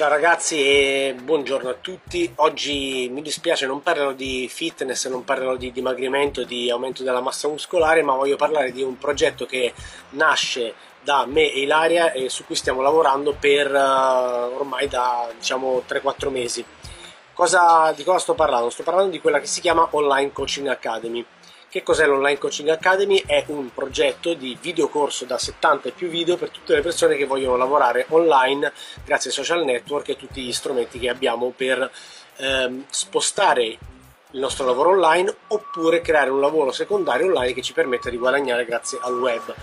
Ciao ragazzi e buongiorno a tutti. Oggi mi dispiace non parlerò di fitness, non parlerò di dimagrimento, di aumento della massa muscolare, ma voglio parlare di un progetto che nasce da me e Ilaria e su cui stiamo lavorando per uh, ormai da diciamo 3-4 mesi. Cosa, di cosa sto parlando? Sto parlando di quella che si chiama Online Coaching Academy. Che cos'è l'Online Coaching Academy? È un progetto di videocorso da 70 e più video per tutte le persone che vogliono lavorare online grazie ai social network e tutti gli strumenti che abbiamo per ehm, spostare il nostro lavoro online oppure creare un lavoro secondario online che ci permette di guadagnare grazie al web.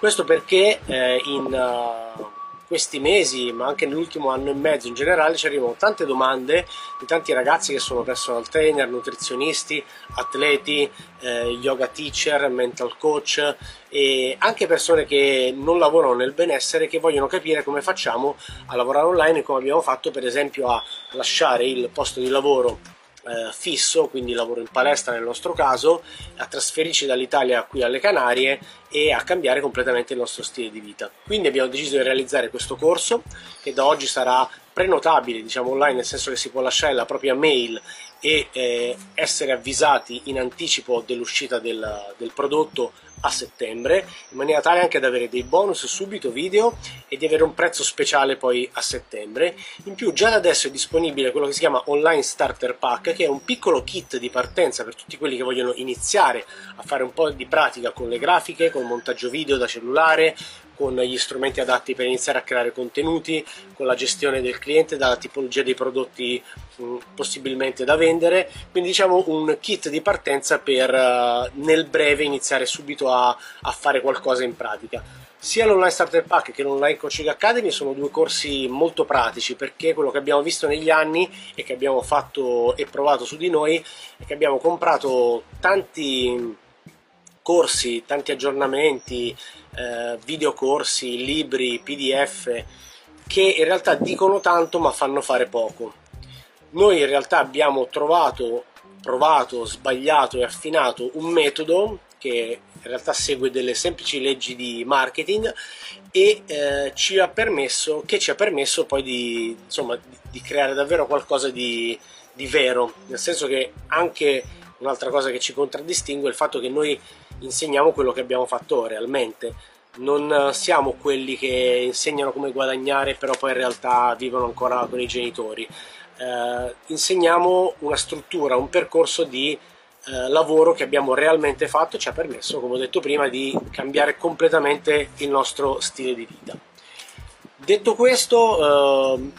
Questo perché eh, in uh, questi mesi, ma anche nell'ultimo anno e mezzo in generale, ci arrivano tante domande di tanti ragazzi che sono personal trainer, nutrizionisti, atleti, eh, yoga teacher, mental coach e anche persone che non lavorano nel benessere che vogliono capire come facciamo a lavorare online e come abbiamo fatto per esempio a lasciare il posto di lavoro eh, fisso, quindi lavoro in palestra nel nostro caso, a trasferirci dall'Italia qui alle Canarie e a cambiare completamente il nostro stile di vita. Quindi abbiamo deciso di realizzare questo corso che da oggi sarà prenotabile, diciamo online, nel senso che si può lasciare la propria mail e eh, essere avvisati in anticipo dell'uscita del, del prodotto a settembre in maniera tale anche da avere dei bonus subito video e di avere un prezzo speciale poi a settembre in più già da adesso è disponibile quello che si chiama online starter pack che è un piccolo kit di partenza per tutti quelli che vogliono iniziare a fare un po' di pratica con le grafiche con il montaggio video da cellulare con gli strumenti adatti per iniziare a creare contenuti, con la gestione del cliente, dalla tipologia dei prodotti mm, possibilmente da vendere, quindi diciamo un kit di partenza per uh, nel breve iniziare subito a, a fare qualcosa in pratica. Sia l'Online Starter Pack che l'Online Coaching Academy sono due corsi molto pratici perché quello che abbiamo visto negli anni e che abbiamo fatto e provato su di noi è che abbiamo comprato tanti corsi, tanti aggiornamenti, eh, videocorsi, libri, pdf che in realtà dicono tanto ma fanno fare poco. Noi in realtà abbiamo trovato, provato, sbagliato e affinato un metodo che in realtà segue delle semplici leggi di marketing e eh, ci ha permesso, che ci ha permesso poi di, insomma, di creare davvero qualcosa di, di vero, nel senso che anche un'altra cosa che ci contraddistingue è il fatto che noi insegniamo quello che abbiamo fatto realmente. Non siamo quelli che insegnano come guadagnare, però poi in realtà vivono ancora con i genitori. Eh, insegniamo una struttura, un percorso di eh, lavoro che abbiamo realmente fatto e ci ha permesso, come ho detto prima, di cambiare completamente il nostro stile di vita. Detto questo, eh,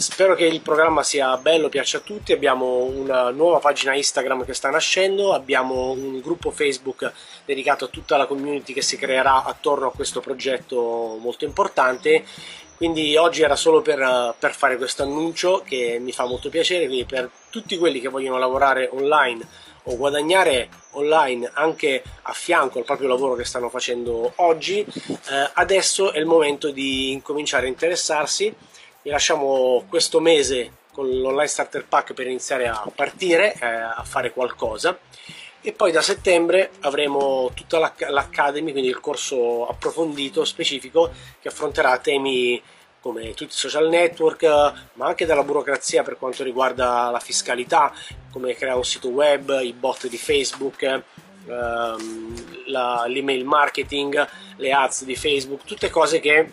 Spero che il programma sia bello, piaccia a tutti. Abbiamo una nuova pagina Instagram che sta nascendo, abbiamo un gruppo Facebook dedicato a tutta la community che si creerà attorno a questo progetto molto importante. Quindi oggi era solo per, per fare questo annuncio che mi fa molto piacere, quindi per tutti quelli che vogliono lavorare online o guadagnare online anche a fianco al proprio lavoro che stanno facendo oggi, eh, adesso è il momento di incominciare a interessarsi vi lasciamo questo mese con l'online starter pack per iniziare a partire, eh, a fare qualcosa. E poi da settembre avremo tutta l'academy, quindi il corso approfondito, specifico, che affronterà temi come tutti i social network, ma anche dalla burocrazia per quanto riguarda la fiscalità, come creare un sito web, i bot di Facebook, ehm, l'email marketing, le ads di Facebook, tutte cose che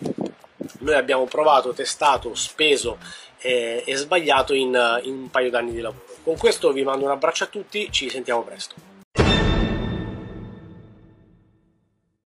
noi abbiamo provato, testato, speso eh, e sbagliato in, in un paio d'anni di lavoro. Con questo vi mando un abbraccio a tutti, ci sentiamo presto.